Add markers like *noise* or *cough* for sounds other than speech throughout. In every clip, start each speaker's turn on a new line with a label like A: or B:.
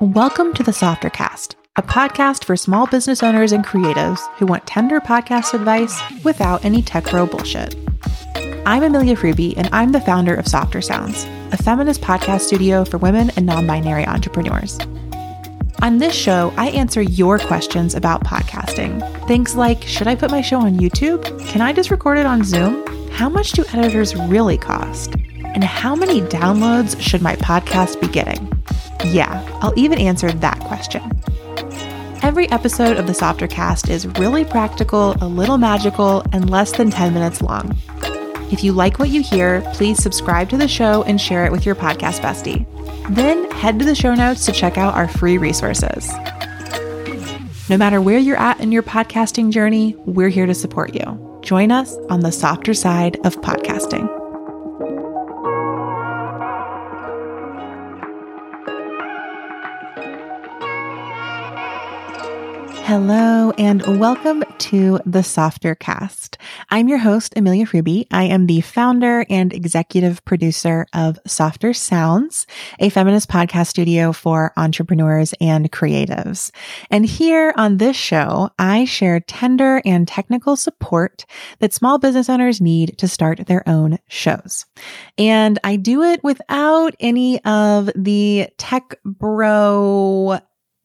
A: Welcome to the Softer Cast, a podcast for small business owners and creatives who want tender podcast advice without any tech bro bullshit. I'm Amelia Fruby, and I'm the founder of Softer Sounds, a feminist podcast studio for women and non binary entrepreneurs. On this show, I answer your questions about podcasting. Things like Should I put my show on YouTube? Can I just record it on Zoom? How much do editors really cost? And how many downloads should my podcast be getting? Yeah, I'll even answer that question. Every episode of the Softer Cast is really practical, a little magical, and less than 10 minutes long. If you like what you hear, please subscribe to the show and share it with your podcast bestie. Then head to the show notes to check out our free resources. No matter where you're at in your podcasting journey, we're here to support you. Join us on the softer side of podcasting. Hello, and welcome to the Softer Cast. I'm your host, Amelia Fruby. I am the founder and executive producer of Softer Sounds, a feminist podcast studio for entrepreneurs and creatives. And here on this show, I share tender and technical support that small business owners need to start their own shows. And I do it without any of the tech bro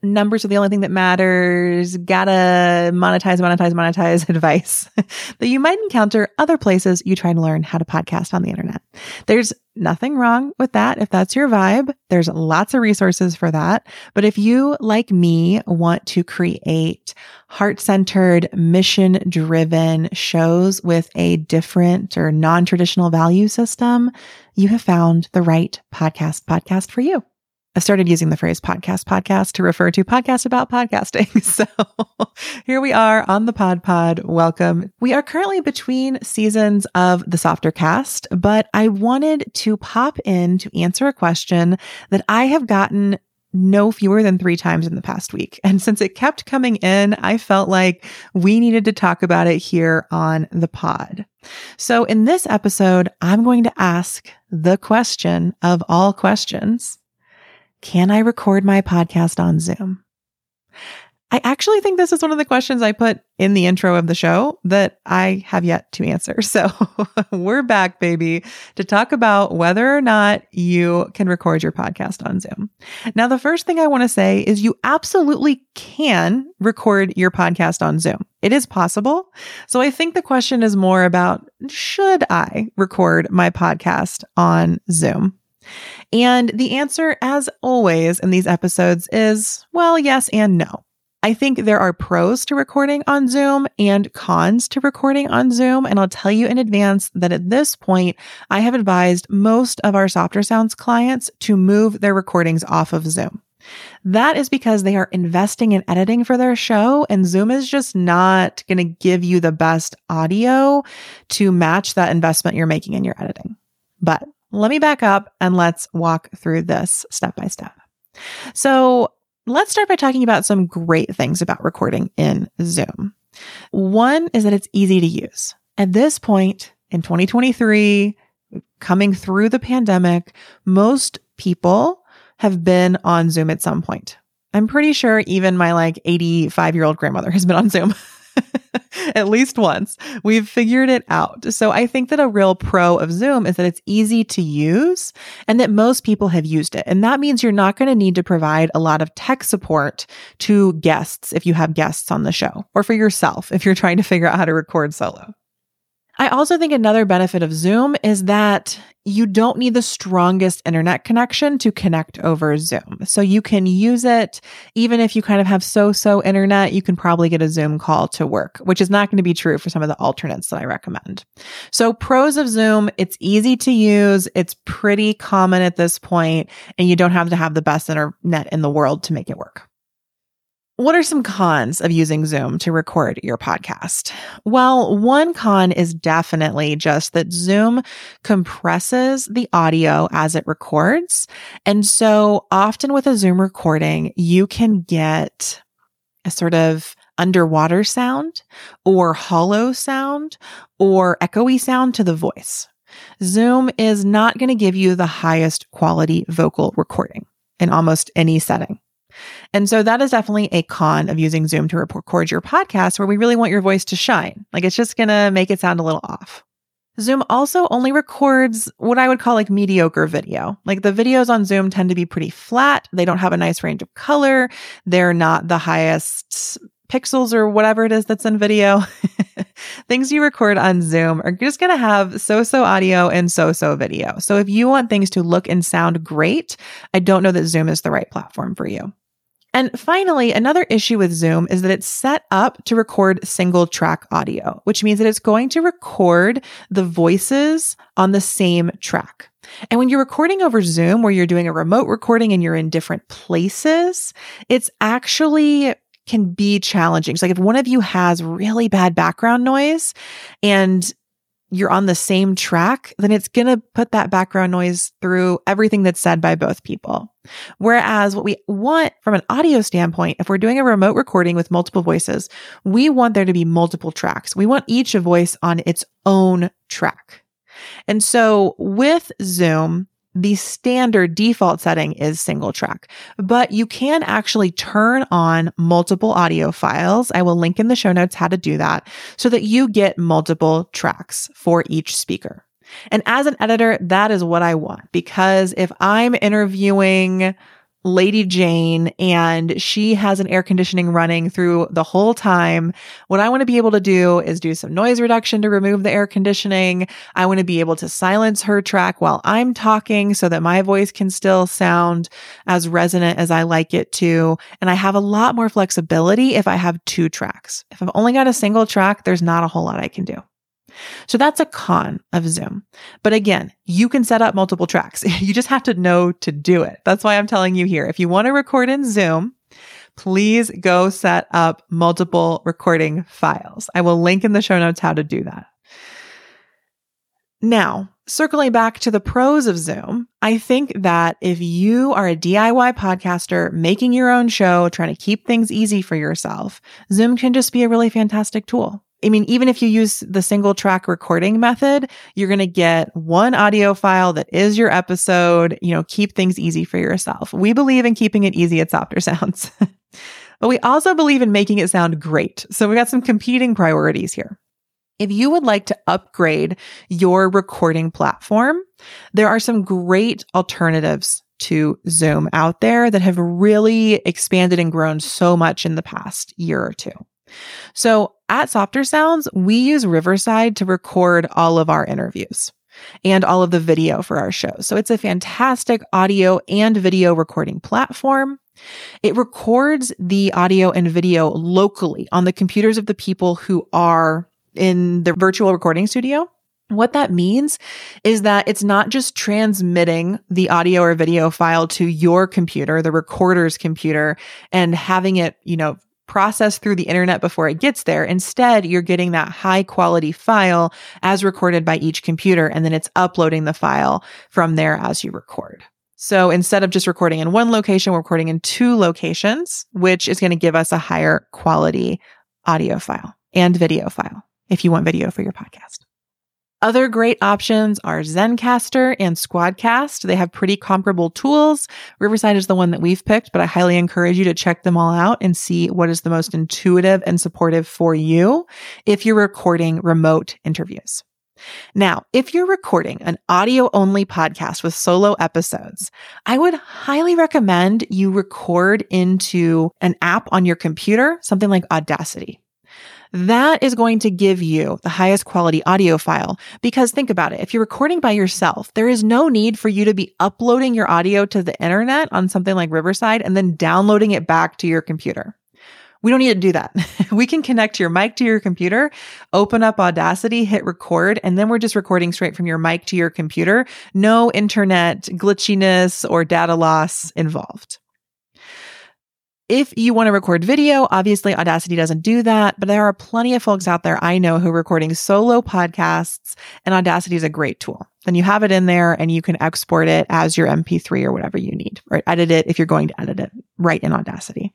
A: numbers are the only thing that matters, gotta monetize, monetize, monetize *laughs* advice *laughs* that you might encounter other places you try to learn how to podcast on the internet. There's nothing wrong with that. If that's your vibe, there's lots of resources for that. But if you, like me, want to create heart centered, mission driven shows with a different or non traditional value system, you have found the right podcast podcast for you. I started using the phrase podcast podcast to refer to podcasts about podcasting. *laughs* So here we are on the Pod Pod. Welcome. We are currently between seasons of the Softer Cast, but I wanted to pop in to answer a question that I have gotten no fewer than three times in the past week. And since it kept coming in, I felt like we needed to talk about it here on the pod. So in this episode, I'm going to ask the question of all questions. Can I record my podcast on Zoom? I actually think this is one of the questions I put in the intro of the show that I have yet to answer. *laughs* So we're back, baby, to talk about whether or not you can record your podcast on Zoom. Now, the first thing I want to say is you absolutely can record your podcast on Zoom. It is possible. So I think the question is more about should I record my podcast on Zoom? And the answer, as always in these episodes, is well, yes and no. I think there are pros to recording on Zoom and cons to recording on Zoom. And I'll tell you in advance that at this point, I have advised most of our Softer Sounds clients to move their recordings off of Zoom. That is because they are investing in editing for their show, and Zoom is just not going to give you the best audio to match that investment you're making in your editing. But let me back up and let's walk through this step by step. So let's start by talking about some great things about recording in Zoom. One is that it's easy to use. At this point in 2023, coming through the pandemic, most people have been on Zoom at some point. I'm pretty sure even my like 85 year old grandmother has been on Zoom. *laughs* *laughs* at least once. We've figured it out. So I think that a real pro of Zoom is that it's easy to use and that most people have used it. And that means you're not going to need to provide a lot of tech support to guests if you have guests on the show or for yourself if you're trying to figure out how to record solo. I also think another benefit of Zoom is that you don't need the strongest internet connection to connect over Zoom. So you can use it even if you kind of have so so internet, you can probably get a Zoom call to work, which is not going to be true for some of the alternates that I recommend. So, pros of Zoom, it's easy to use, it's pretty common at this point, and you don't have to have the best internet in the world to make it work. What are some cons of using Zoom to record your podcast? Well, one con is definitely just that Zoom compresses the audio as it records. And so often with a Zoom recording, you can get a sort of underwater sound or hollow sound or echoey sound to the voice. Zoom is not going to give you the highest quality vocal recording in almost any setting. And so that is definitely a con of using Zoom to record your podcast where we really want your voice to shine. Like it's just going to make it sound a little off. Zoom also only records what I would call like mediocre video. Like the videos on Zoom tend to be pretty flat. They don't have a nice range of color. They're not the highest pixels or whatever it is that's in video. *laughs* things you record on Zoom are just going to have so so audio and so so video. So if you want things to look and sound great, I don't know that Zoom is the right platform for you. And finally, another issue with Zoom is that it's set up to record single track audio, which means that it's going to record the voices on the same track. And when you're recording over Zoom, where you're doing a remote recording and you're in different places, it's actually can be challenging. So like if one of you has really bad background noise and you're on the same track, then it's going to put that background noise through everything that's said by both people. Whereas what we want from an audio standpoint, if we're doing a remote recording with multiple voices, we want there to be multiple tracks. We want each voice on its own track. And so with Zoom, the standard default setting is single track, but you can actually turn on multiple audio files. I will link in the show notes how to do that so that you get multiple tracks for each speaker. And as an editor, that is what I want because if I'm interviewing Lady Jane and she has an air conditioning running through the whole time. What I want to be able to do is do some noise reduction to remove the air conditioning. I want to be able to silence her track while I'm talking so that my voice can still sound as resonant as I like it to. And I have a lot more flexibility if I have two tracks. If I've only got a single track, there's not a whole lot I can do. So that's a con of Zoom. But again, you can set up multiple tracks. *laughs* you just have to know to do it. That's why I'm telling you here. If you want to record in Zoom, please go set up multiple recording files. I will link in the show notes how to do that. Now, circling back to the pros of Zoom, I think that if you are a DIY podcaster making your own show, trying to keep things easy for yourself, Zoom can just be a really fantastic tool. I mean, even if you use the single track recording method, you're going to get one audio file that is your episode. You know, keep things easy for yourself. We believe in keeping it easy at Softer *laughs* Sounds, but we also believe in making it sound great. So we've got some competing priorities here. If you would like to upgrade your recording platform, there are some great alternatives to Zoom out there that have really expanded and grown so much in the past year or two. So at Softer Sounds, we use Riverside to record all of our interviews and all of the video for our show. So it's a fantastic audio and video recording platform. It records the audio and video locally on the computers of the people who are in the virtual recording studio. What that means is that it's not just transmitting the audio or video file to your computer, the recorder's computer, and having it, you know, processed through the internet before it gets there. Instead, you're getting that high quality file as recorded by each computer, and then it's uploading the file from there as you record. So instead of just recording in one location, we're recording in two locations, which is going to give us a higher quality audio file and video file if you want video for your podcast. Other great options are Zencastr and Squadcast. They have pretty comparable tools. Riverside is the one that we've picked, but I highly encourage you to check them all out and see what is the most intuitive and supportive for you if you're recording remote interviews. Now, if you're recording an audio only podcast with solo episodes, I would highly recommend you record into an app on your computer, something like Audacity that is going to give you the highest quality audio file. Because think about it. If you're recording by yourself, there is no need for you to be uploading your audio to the internet on something like Riverside and then downloading it back to your computer. We don't need to do that. *laughs* we can connect your mic to your computer, open up Audacity, hit record, and then we're just recording straight from your mic to your computer. No internet glitchiness or data loss involved. If you want to record video, obviously Audacity doesn't do that, but there are plenty of folks out there I know who are recording solo podcasts and Audacity is a great tool. Then you have it in there and you can export it as your MP3 or whatever you need or edit it if you're going to edit it right in Audacity.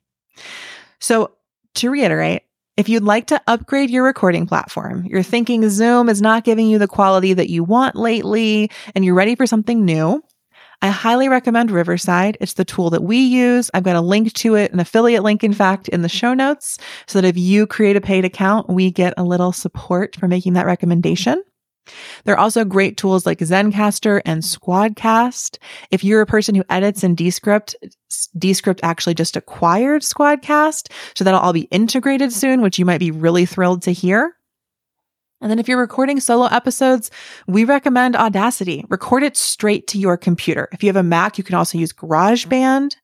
A: So to reiterate, if you'd like to upgrade your recording platform, you're thinking Zoom is not giving you the quality that you want lately and you're ready for something new, I highly recommend Riverside. It's the tool that we use. I've got a link to it, an affiliate link, in fact, in the show notes, so that if you create a paid account, we get a little support for making that recommendation. There are also great tools like Zencastr and Squadcast. If you're a person who edits in Descript, Descript actually just acquired Squadcast, so that'll all be integrated soon, which you might be really thrilled to hear. And then if you're recording solo episodes, we recommend Audacity. Record it straight to your computer. If you have a Mac, you can also use GarageBand,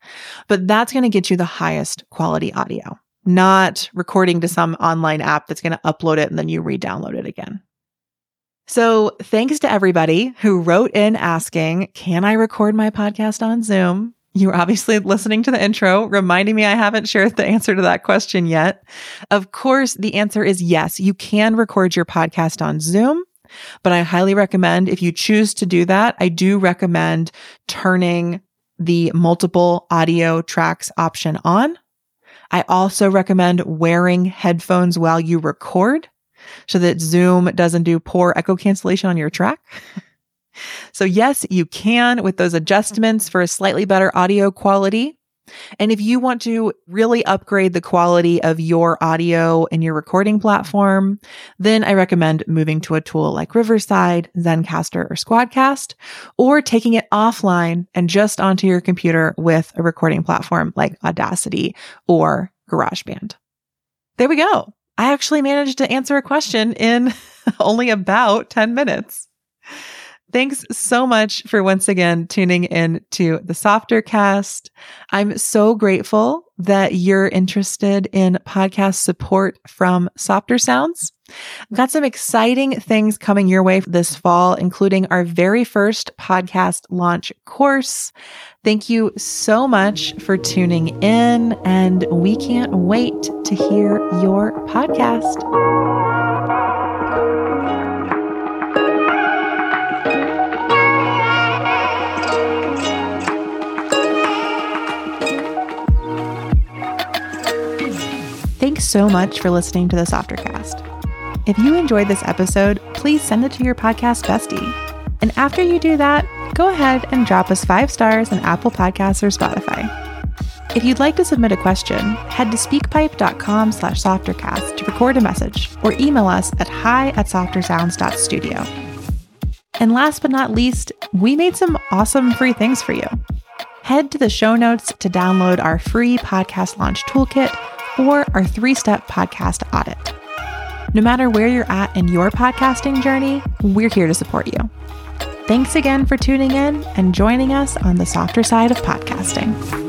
A: but that's going to get you the highest quality audio, not recording to some online app that's going to upload it and then you re-download it again. So thanks to everybody who wrote in asking, can I record my podcast on Zoom? You are obviously listening to the intro, reminding me I haven't shared the answer to that question yet. Of course, the answer is yes. You can record your podcast on Zoom, but I highly recommend if you choose to do that, I do recommend turning the multiple audio tracks option on. I also recommend wearing headphones while you record so that Zoom doesn't do poor echo cancellation on your track. *laughs* So yes, you can with those adjustments mm-hmm. for a slightly better audio quality. And if you want to really upgrade the quality of your audio in your recording platform, then I recommend moving to a tool like Riverside, Zencastr, or Squadcast, or taking it offline and just onto your computer with a recording platform like Audacity or GarageBand. There we go. I actually managed to answer a question in *laughs* only about 10 minutes. Thanks so much for once again tuning in to the Softer Cast. I'm so grateful that you're interested in podcast support from Softer Sounds. I've got some exciting things coming your way this fall, including our very first podcast launch course. Thank you so much for tuning in, and we can't wait to hear your podcast. So much for listening to the Softercast. If you enjoyed this episode, please send it to your podcast bestie. And after you do that, go ahead and drop us five stars on Apple Podcasts or Spotify. If you'd like to submit a question, head to speakpipe.com slash softercast to record a message or email us at hi at softersounds.studio. And last but not least, we made some awesome free things for you. Head to the show notes to download our free podcast launch toolkit or our three step podcast audit. No matter where you're at in your podcasting journey, we're here to support you. Thanks again for tuning in and joining us on the softer side of podcasting.